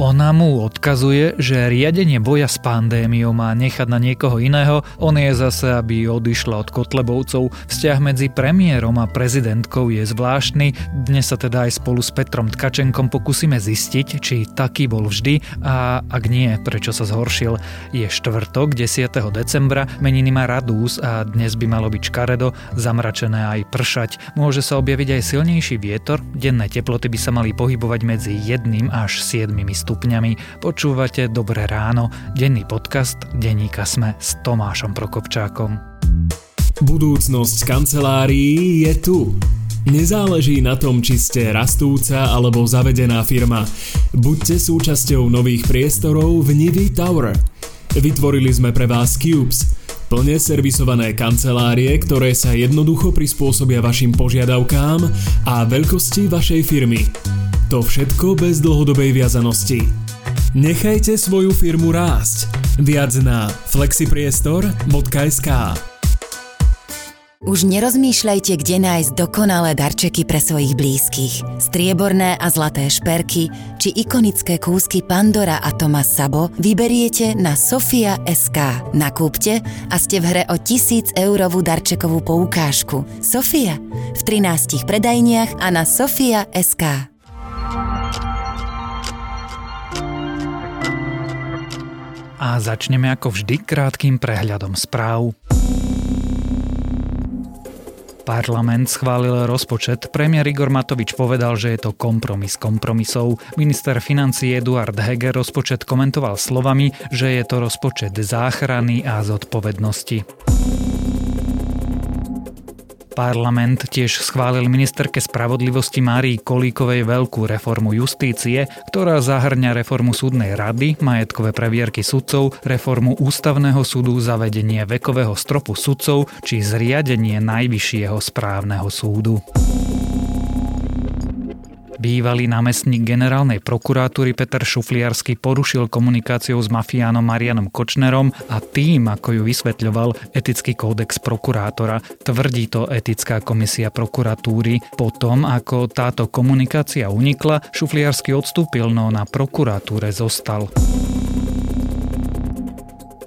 Ona mu odkazuje, že riadenie boja s pandémiou má nechať na niekoho iného, on je zase, aby odišla od Kotlebovcov. Vzťah medzi premiérom a prezidentkou je zvláštny, dnes sa teda aj spolu s Petrom Tkačenkom pokúsime zistiť, či taký bol vždy a ak nie, prečo sa zhoršil. Je štvrtok 10. decembra, meniny má Radús a dnes by malo byť škaredo, zamračené aj pršať. Môže sa objaviť aj silnejší vietor, denné teploty by sa mali pohybovať medzi 1 až 7 stupňami stupňami. Počúvate Dobré ráno, denný podcast Denníka Sme s Tomášom Prokopčákom. Budúcnosť kancelárií je tu. Nezáleží na tom, či ste rastúca alebo zavedená firma. Buďte súčasťou nových priestorov v Nivy Tower. Vytvorili sme pre vás Cubes, plne servisované kancelárie, ktoré sa jednoducho prispôsobia vašim požiadavkám a veľkosti vašej firmy. To všetko bez dlhodobej viazanosti. Nechajte svoju firmu rásť. Viac na flexipriestor.sk už nerozmýšľajte, kde nájsť dokonalé darčeky pre svojich blízkych. Strieborné a zlaté šperky či ikonické kúsky Pandora a Thomas Sabo vyberiete na Sofia SK. Nakúpte a ste v hre o 1000 eurovú darčekovú poukážku. Sofia v 13 predajniach a na Sofia A začneme ako vždy krátkým prehľadom správ. Parlament schválil rozpočet. Premiér Igor Matovič povedal, že je to kompromis kompromisov. Minister financí Eduard Heger rozpočet komentoval slovami, že je to rozpočet záchrany a zodpovednosti. Parlament tiež schválil ministerke spravodlivosti Márii Kolíkovej veľkú reformu justície, ktorá zahrňa reformu súdnej rady, majetkové previerky sudcov, reformu ústavného súdu, zavedenie vekového stropu sudcov či zriadenie najvyššieho správneho súdu. Bývalý námestník generálnej prokuratúry Peter Šufliarsky porušil komunikáciu s mafiánom Marianom Kočnerom a tým, ako ju vysvetľoval etický kódex prokurátora. Tvrdí to etická komisia prokuratúry. Potom, ako táto komunikácia unikla, Šufliarsky odstúpil, no na prokuratúre zostal.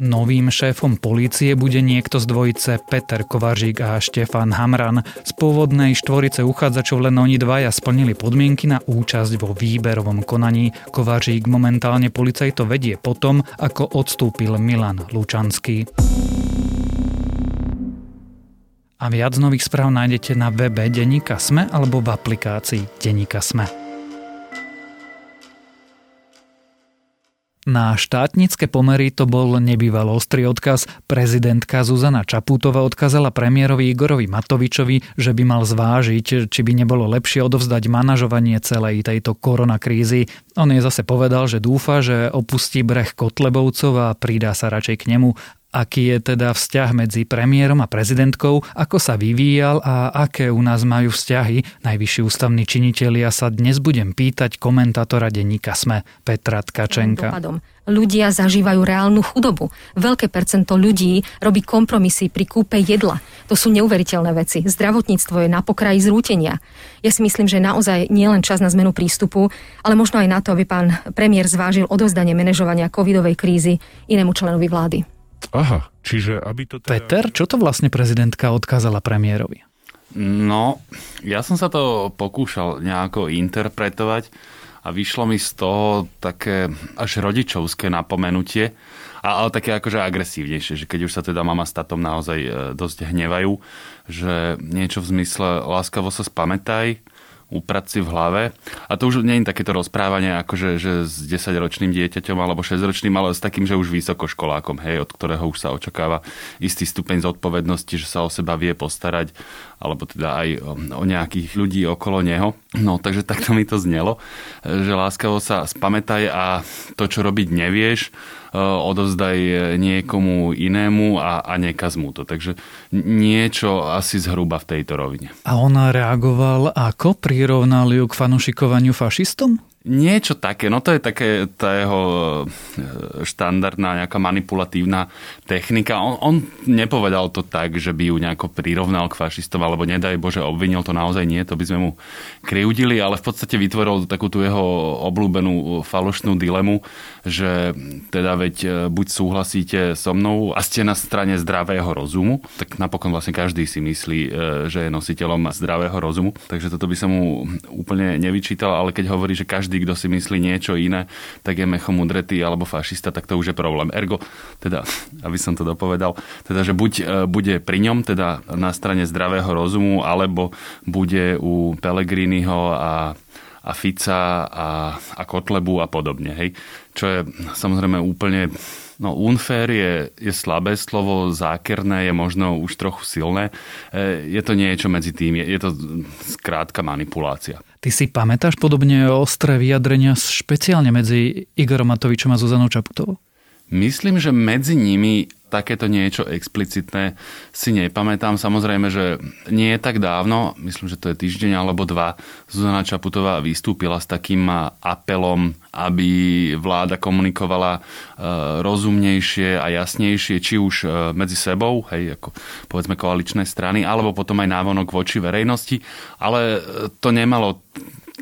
Novým šéfom polície bude niekto z dvojice Peter Kovařík a Štefan Hamran. Z pôvodnej štvorice uchádzačov len oni dvaja splnili podmienky na účasť vo výberovom konaní. Kovařík momentálne policajto vedie potom, ako odstúpil Milan Lučanský. A viac nových správ nájdete na webe Deníka Sme alebo v aplikácii Deníka Sme. Na štátnické pomery to bol nebýval ostrý odkaz. Prezidentka Zuzana Čapútová odkazala premiérovi Igorovi Matovičovi, že by mal zvážiť, či by nebolo lepšie odovzdať manažovanie celej tejto koronakrízy. On jej zase povedal, že dúfa, že opustí breh Kotlebovcov a pridá sa radšej k nemu aký je teda vzťah medzi premiérom a prezidentkou, ako sa vyvíjal a aké u nás majú vzťahy. Najvyšší ústavní činitelia sa dnes budem pýtať komentátora denníka SME Petra Tkačenka. Ľudia zažívajú reálnu chudobu. Veľké percento ľudí robí kompromisy pri kúpe jedla. To sú neuveriteľné veci. Zdravotníctvo je na pokraji zrútenia. Ja si myslím, že naozaj nie len čas na zmenu prístupu, ale možno aj na to, aby pán premiér zvážil odovzdanie manažovania covidovej krízy inému členovi vlády. Aha, čiže aby to teda... Peter, čo to vlastne prezidentka odkázala premiérovi? No, ja som sa to pokúšal nejako interpretovať a vyšlo mi z toho také až rodičovské napomenutie, ale také akože agresívnejšie, že keď už sa teda mama s tatom naozaj e, dosť hnevajú, že niečo v zmysle láskavo sa spamätaj, uprať si v hlave. A to už nie je takéto rozprávanie, akože že s 10-ročným dieťaťom alebo 6-ročným, ale s takým, že už vysokoškolákom, hej, od ktorého už sa očakáva istý stupeň zodpovednosti, že sa o seba vie postarať, alebo teda aj o nejakých ľudí okolo neho. No, takže takto mi to znelo, že láskavo sa spamätaj a to, čo robiť nevieš, odovzdaj niekomu inému a, a nekaz mu to. Takže niečo asi zhruba v tejto rovine. A ona reagoval ako? Prirovnal ju k fanušikovaniu fašistom? Niečo také, no to je také tá jeho e, štandardná nejaká manipulatívna technika. On, on nepovedal to tak, že by ju nejako prirovnal k fašistom, alebo nedaj Bože obvinil, to naozaj nie, to by sme mu kriudili, ale v podstate vytvoril takú tú jeho obľúbenú falošnú dilemu, že teda veď e, buď súhlasíte so mnou a ste na strane zdravého rozumu, tak napokon vlastne každý si myslí, e, že je nositeľom zdravého rozumu, takže toto by som mu úplne nevyčítal, ale keď hovorí, že každý každý, kto si myslí niečo iné, tak je mechom udretý alebo fašista, tak to už je problém. Ergo, teda, aby som to dopovedal, teda, že buď e, bude pri ňom, teda na strane zdravého rozumu, alebo bude u Pelegriniho a a Fica a, a Kotlebu a podobne. Hej. Čo je samozrejme úplne No unfair je, je slabé slovo, zákerné je možno už trochu silné. E, je to niečo medzi tým, je, je to skrátka manipulácia. Ty si pamätáš podobne ostré vyjadrenia špeciálne medzi Igorom Matovičom a Zuzanou Čaputovou? Myslím, že medzi nimi takéto niečo explicitné si nepamätám. Samozrejme, že nie je tak dávno, myslím, že to je týždeň alebo dva, Zuzana Čaputová vystúpila s takým apelom, aby vláda komunikovala e, rozumnejšie a jasnejšie, či už e, medzi sebou, hej, ako povedzme koaličné strany, alebo potom aj návonok voči verejnosti, ale to nemalo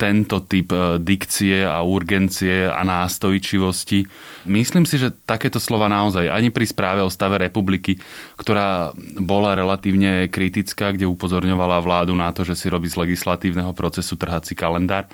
tento typ e, dikcie a urgencie a nástojčivosti. Myslím si, že takéto slova naozaj ani pri správe o stave republiky, ktorá bola relatívne kritická, kde upozorňovala vládu na to, že si robí z legislatívneho procesu trhací kalendár,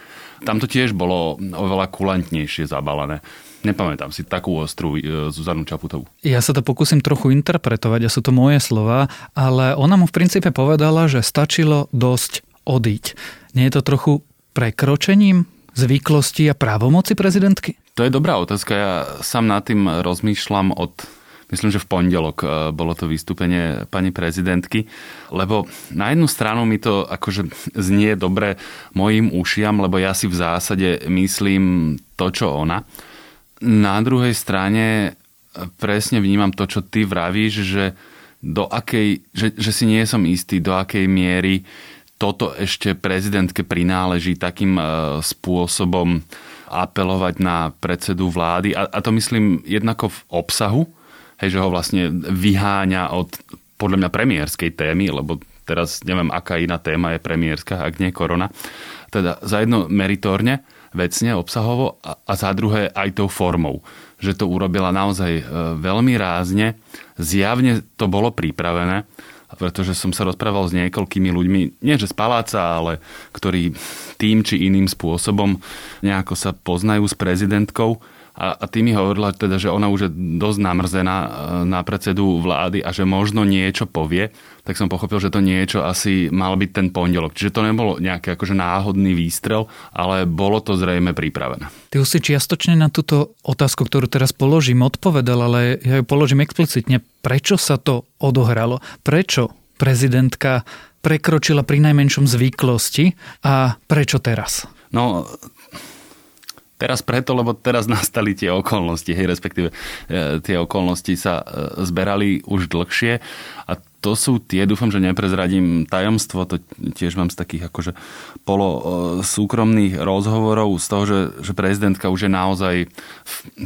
tam to tiež bolo oveľa kulantnejšie zabalené. Nepamätám si takú ostrú e, Zuzanu Čaputovú. Ja sa to pokúsim trochu interpretovať, a sú to moje slova, ale ona mu v princípe povedala, že stačilo dosť odiť. Nie je to trochu prekročením zvyklosti a právomoci prezidentky? To je dobrá otázka. Ja sám nad tým rozmýšľam od myslím, že v pondelok e, bolo to vystúpenie pani prezidentky, lebo na jednu stranu mi to akože znie dobre mojim ušiam, lebo ja si v zásade myslím to, čo ona. Na druhej strane presne vnímam to, čo ty vravíš, že do akej, že, že si nie som istý, do akej miery toto ešte prezidentke prináleží takým e, spôsobom apelovať na predsedu vlády. A, a to myslím jednako v obsahu, hej, že ho vlastne vyháňa od podľa mňa premiérskej témy, lebo teraz neviem, aká iná téma je premiérska, ak nie korona. Teda za jedno meritorne, vecne, obsahovo a, a za druhé aj tou formou. Že to urobila naozaj e, veľmi rázne. Zjavne to bolo pripravené pretože som sa rozprával s niekoľkými ľuďmi, nie že z paláca, ale ktorí tým či iným spôsobom nejako sa poznajú s prezidentkou a, a tým mi hovorila teda, že ona už je dosť namrzená e, na predsedu vlády a že možno niečo povie, tak som pochopil, že to niečo asi mal byť ten pondelok. Čiže to nebolo nejaký akože náhodný výstrel, ale bolo to zrejme pripravené. Ty už si čiastočne na túto otázku, ktorú teraz položím, odpovedal, ale ja ju položím explicitne. Prečo sa to odohralo? Prečo prezidentka prekročila pri najmenšom zvyklosti a prečo teraz? No, Teraz preto, lebo teraz nastali tie okolnosti, hej, respektíve e, tie okolnosti sa e, zberali už dlhšie. A to sú tie, dúfam, že neprezradím tajomstvo, to tiež mám z takých akože polo súkromných rozhovorov z toho, že, že prezidentka už je naozaj,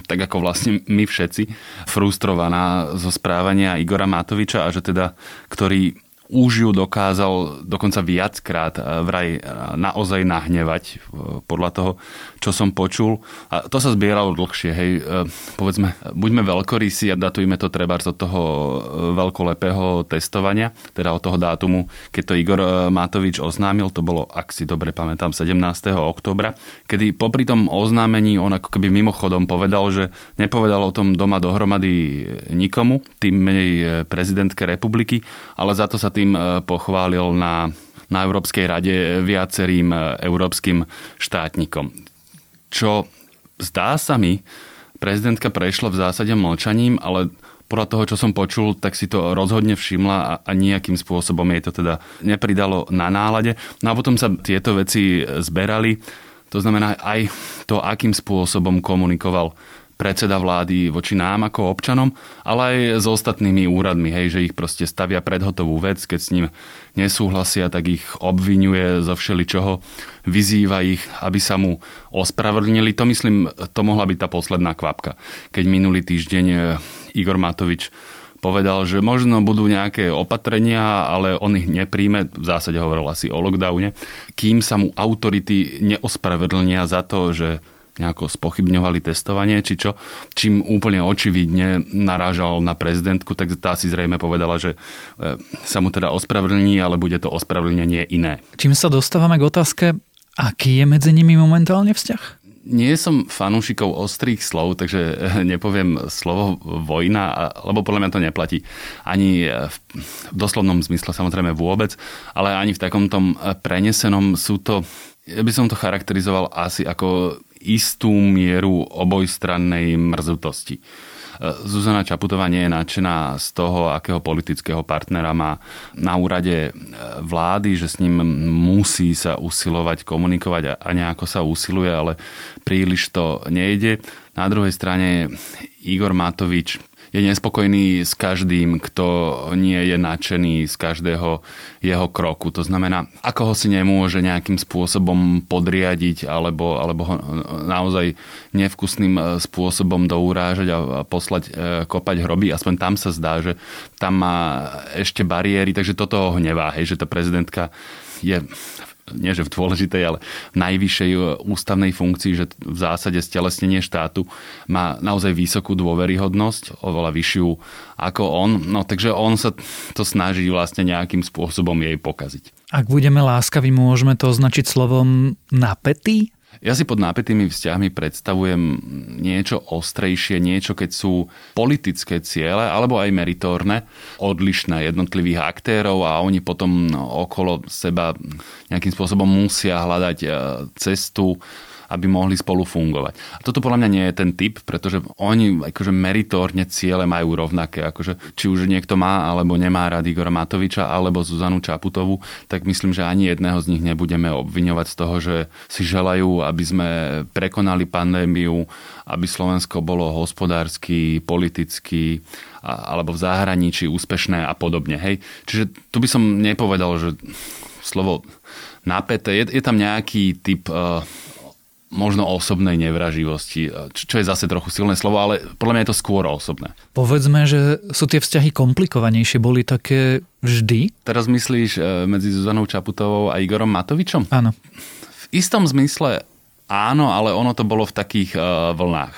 tak ako vlastne my všetci, frustrovaná zo správania Igora Matoviča a že teda, ktorý už ju dokázal dokonca viackrát eh, vraj eh, naozaj nahnevať eh, podľa toho, čo som počul. A to sa zbieralo dlhšie. Hej. Povedzme, buďme veľkorysí a datujme to treba od toho veľkolepého testovania, teda od toho dátumu, keď to Igor Matovič oznámil, to bolo, ak si dobre pamätám, 17. oktobra, kedy popri tom oznámení on ako keby mimochodom povedal, že nepovedal o tom doma dohromady nikomu, tým menej prezidentke republiky, ale za to sa tým tým e, pochválil na, na Európskej rade viacerým e, európskym štátnikom. Čo zdá sa mi, prezidentka prešla v zásade mlčaním, ale podľa toho, čo som počul, tak si to rozhodne všimla a, a nejakým spôsobom jej to teda nepridalo na nálade. No a potom sa tieto veci zberali. To znamená aj to, akým spôsobom komunikoval predseda vlády voči nám ako občanom, ale aj s ostatnými úradmi, hej, že ich proste stavia pred hotovú vec, keď s ním nesúhlasia, tak ich obvinuje zo všeličoho, vyzýva ich, aby sa mu ospravedlnili. To myslím, to mohla byť tá posledná kvapka. Keď minulý týždeň eh, Igor Matovič povedal, že možno budú nejaké opatrenia, ale on ich nepríjme, v zásade hovoril asi o lockdowne, kým sa mu autority neospravedlnia za to, že nejako spochybňovali testovanie, či čo, čím úplne očividne narážal na prezidentku, tak tá si zrejme povedala, že e, sa mu teda ospravedlní, ale bude to ospravedlnenie iné. Čím sa dostávame k otázke, aký je medzi nimi momentálne vzťah? nie som fanúšikov ostrých slov, takže nepoviem slovo vojna, lebo podľa mňa to neplatí ani v doslovnom zmysle samozrejme vôbec, ale ani v takom tom prenesenom sú to, ja by som to charakterizoval asi ako istú mieru obojstrannej mrzutosti. Zuzana Čaputová nie je nadšená z toho, akého politického partnera má na úrade e, vlády, že s ním musí sa usilovať, komunikovať a nejako sa usiluje, ale príliš to nejde. Na druhej strane Igor Matovič je nespokojný s každým, kto nie je nadšený z každého jeho kroku. To znamená, ako ho si nemôže nejakým spôsobom podriadiť alebo, alebo ho naozaj nevkusným e, spôsobom dourážať a poslať e, kopať hroby. Aspoň tam sa zdá, že tam má ešte bariéry, takže toto ho hnevá, hej, že tá prezidentka je nie že v dôležitej, ale v najvyššej e, ústavnej funkcii, že v zásade stelesnenie štátu má naozaj vysokú dôveryhodnosť, oveľa vyššiu ako on. No takže on sa to snaží vlastne nejakým spôsobom jej pokaziť. Ak budeme láskaví, môžeme to označiť slovom napätý? Ja si pod nápetými vzťahmi predstavujem niečo ostrejšie, niečo, keď sú politické ciele alebo aj meritórne, odlišné jednotlivých aktérov a oni potom okolo seba nejakým spôsobom musia hľadať e, cestu aby mohli spolu fungovať. A toto podľa mňa nie je ten typ, pretože oni akože meritórne ciele majú rovnaké. Akože, či už niekto má alebo nemá rád Igora Matoviča alebo Zuzanu Čaputovu, tak myslím, že ani jedného z nich nebudeme obviňovať z toho, že si želajú, aby sme prekonali pandémiu, aby Slovensko bolo hospodársky, politicky alebo v zahraničí úspešné a podobne. Hej. Čiže tu by som nepovedal, že slovo napäté, je, je tam nejaký typ uh, možno osobnej nevraživosti, čo je zase trochu silné slovo, ale podľa mňa je to skôr osobné. Povedzme, že sú tie vzťahy komplikovanejšie, boli také vždy? Teraz myslíš e, medzi Zuzanou Čaputovou a Igorom Matovičom? Áno. V istom zmysle áno, ale ono to bolo v takých uh, vlnách.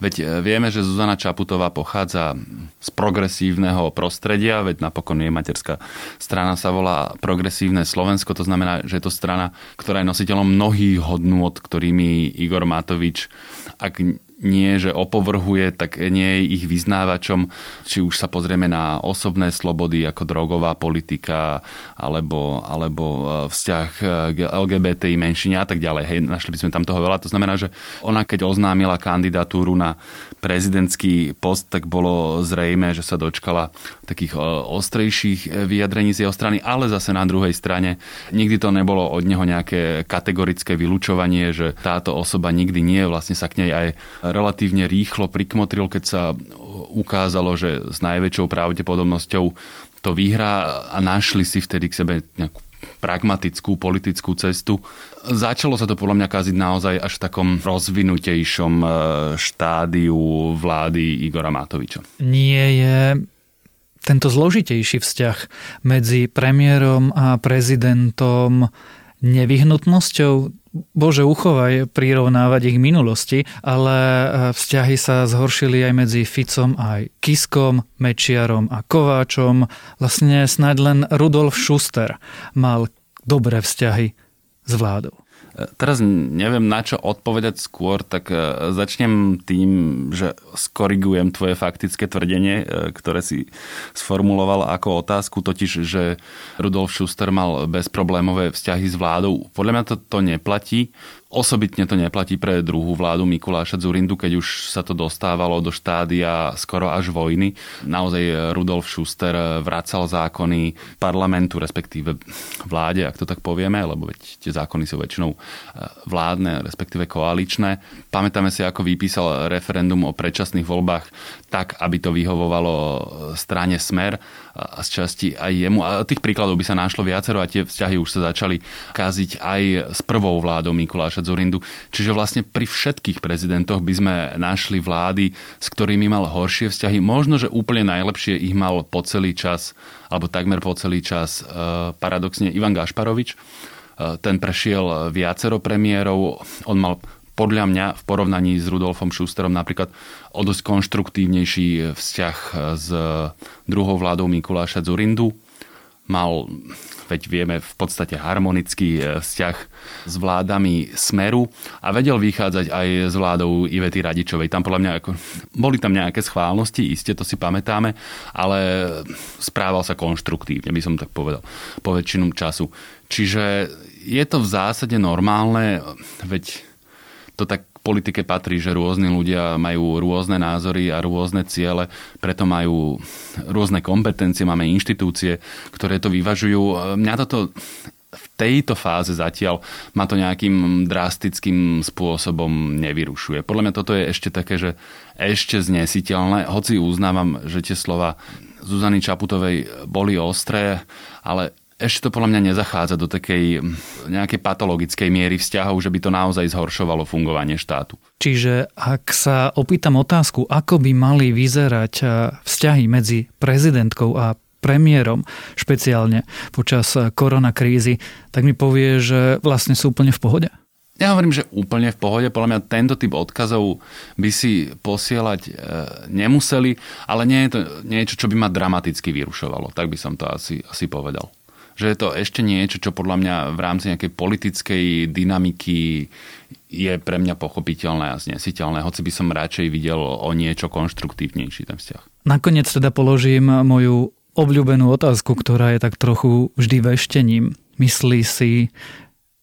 Veď uh, vieme, že Zuzana Čaputová pochádza z progresívneho prostredia, veď napokon jej materská strana sa volá Progresívne Slovensko, to znamená, že je to strana, ktorá je nositeľom mnohých hodnôt, ktorými Igor Matovič, ak nie, že opovrhuje, tak nie je ich vyznávačom. Či už sa pozrieme na osobné slobody ako drogová politika alebo, alebo e, vzťah k LGBTI menšine a tak ďalej. Hej, našli by sme tam toho veľa. To znamená, že ona keď oznámila kandidatúru na prezidentský post, tak bolo zrejme, že sa dočkala takých e, ostrejších vyjadrení z jeho strany, ale zase na druhej strane nikdy to nebolo od neho nejaké kategorické vylúčovanie, že táto osoba nikdy nie, vlastne sa k nej aj relatívne rýchlo prikmotril, keď sa ukázalo, že s najväčšou pravdepodobnosťou to vyhrá a našli si vtedy k sebe nejakú pragmatickú politickú cestu. Začalo sa to podľa mňa kaziť naozaj až v takom rozvinutejšom e, štádiu vlády Igora Matoviča. Nie je tento zložitejší vzťah medzi premiérom a prezidentom nevyhnutnosťou Bože, uchovaj prirovnávať ich minulosti, ale e, vzťahy sa zhoršili aj medzi Ficom aj Kiskom, Mečiarom a Kováčom. Vlastne snáď len Rudolf Schuster mal dobré vzťahy s vládou. Teraz neviem na čo odpovedať skôr, tak e, začnem tým, že skorigujem tvoje faktické tvrdenie, e, ktoré si sformuloval ako otázku, totiž, že Rudolf Schuster mal bezproblémové vzťahy s vládou. Podľa mňa to, to neplatí. Osobitne to neplatí pre druhú vládu Mikuláša Zurindu, keď už sa to dostávalo do štádia skoro až vojny. Naozaj Rudolf Schuster vracal zákony parlamentu, respektíve vláde, ak to tak povieme, lebo veď tie zákony sú väčšinou e, vládne, respektíve koaličné. Pamätáme si, ako vypísal referendum o predčasných voľbách tak, aby to vyhovovalo strane Smer a z časti aj jemu. A tých príkladov by sa našlo viacero a tie vzťahy už sa začali kaziť aj s prvou vládou Mikuláša Zurindu. Čiže vlastne pri všetkých prezidentoch by sme našli vlády, s ktorými mal horšie vzťahy. Možno, že úplne najlepšie ich mal po celý čas, alebo takmer po celý čas e, paradoxne Ivan Gašparovič. E, ten prešiel viacero premiérov, on mal podľa mňa v porovnaní s Rudolfom Schusterom napríklad o dosť konštruktívnejší vzťah s druhou vládou Mikuláša Zurindu. Mal, veď vieme, v podstate harmonický e, vzťah s vládami Smeru a vedel vychádzať aj s vládou Ivety Radičovej. Tam podľa mňa ako, boli tam nejaké schválnosti, iste to si pamätáme, ale správal sa konštruktívne, by som tak povedal, po väčšinu času. Čiže je to v zásade normálne, veď to tak politike patrí, že rôzni ľudia majú rôzne názory a rôzne ciele, preto majú rôzne kompetencie, máme inštitúcie, ktoré to vyvažujú. Mňa toto v tejto fáze zatiaľ ma to nejakým drastickým spôsobom nevyrušuje. Podľa mňa toto je ešte také, že ešte znesiteľné, hoci uznávam, že tie slova Zuzany Čaputovej boli ostré, ale ešte to podľa mňa nezachádza do takej nejakej patologickej miery vzťahov, že by to naozaj zhoršovalo fungovanie štátu. Čiže ak sa opýtam otázku, ako by mali vyzerať eh, vzťahy medzi prezidentkou a premiérom, špeciálne počas eh, koronakrízy, tak mi povie, že vlastne sú úplne v pohode? Ja hovorím, že úplne v pohode. Podľa mňa tento typ odkazov by si posielať e, nemuseli, ale nie je to niečo, čo by ma dramaticky vyrušovalo. Tak by som to asi, asi povedal že je to ešte niečo, čo podľa mňa v rámci nejakej politickej dynamiky je pre mňa pochopiteľné a znesiteľné, hoci by som radšej videl o niečo konštruktívnejší ten vzťah. Nakoniec teda položím moju obľúbenú otázku, ktorá je tak trochu vždy veštením. Myslí si,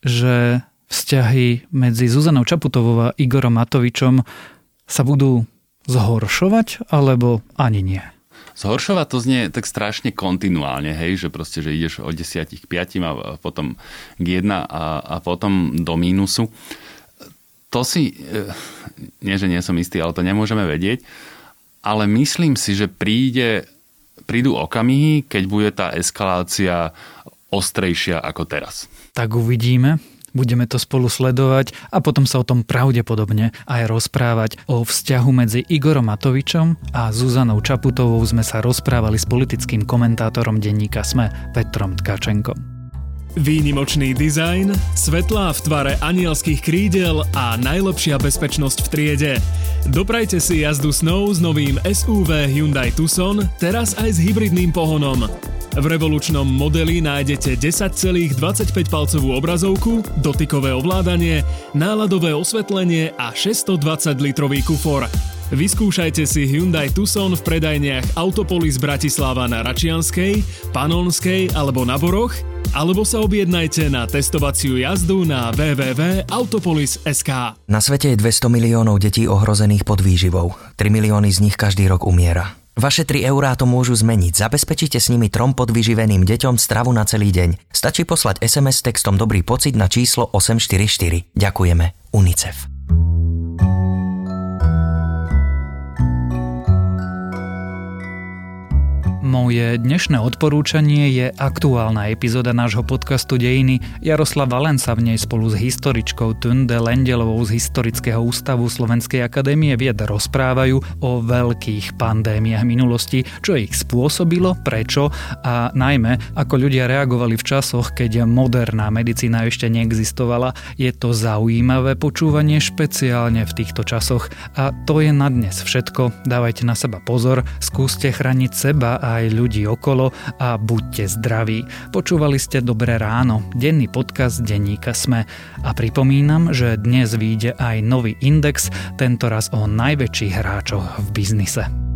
že vzťahy medzi Zuzanou Čaputovou a Igorom Matovičom sa budú zhoršovať, alebo ani nie? Zhoršovať to znie tak strašne kontinuálne, hej, že proste, že ideš od 10 k 5 a potom k 1 a, a potom do mínusu. To si, e, nie že nie som istý, ale to nemôžeme vedieť, ale myslím si, že príde, prídu okamihy, keď bude tá eskalácia ostrejšia ako teraz. Tak uvidíme. Budeme to spolu sledovať a potom sa o tom pravdepodobne aj rozprávať. O vzťahu medzi Igorom Matovičom a Zuzanou Čaputovou sme sa rozprávali s politickým komentátorom denníka SME Petrom Tkačenkom. Výnimočný dizajn, svetlá v tvare anielských krídel a najlepšia bezpečnosť v triede. Doprajte si jazdu snov s novým SUV Hyundai Tucson, teraz aj s hybridným pohonom. V revolučnom modeli nájdete 10,25-palcovú obrazovku, dotykové ovládanie, náladové osvetlenie a 620-litrový kufor. Vyskúšajte si Hyundai Tucson v predajniach Autopolis Bratislava na Račianskej, Panonskej alebo na Boroch, alebo sa objednajte na testovaciu jazdu na www.autopolis.sk. Na svete je 200 miliónov detí ohrozených pod výživou. 3 milióny z nich každý rok umiera. Vaše 3 eurá to môžu zmeniť. Zabezpečite s nimi trom podvyživeným deťom stravu na celý deň. Stačí poslať SMS textom Dobrý pocit na číslo 844. Ďakujeme. UNICEF. Moje dnešné odporúčanie je aktuálna epizóda nášho podcastu Dejiny. Jaroslav Valenca v nej spolu s historičkou Tunde Lendelovou z Historického ústavu Slovenskej akadémie vied rozprávajú o veľkých pandémiách minulosti, čo ich spôsobilo, prečo a najmä ako ľudia reagovali v časoch, keď moderná medicína ešte neexistovala. Je to zaujímavé počúvanie špeciálne v týchto časoch a to je na dnes všetko. Dávajte na seba pozor, skúste chrániť seba a aj ľudí okolo a buďte zdraví. Počúvali ste Dobré ráno, denný podcast denníka Sme. A pripomínam, že dnes vyjde aj nový index, tentoraz o najväčších hráčoch v biznise.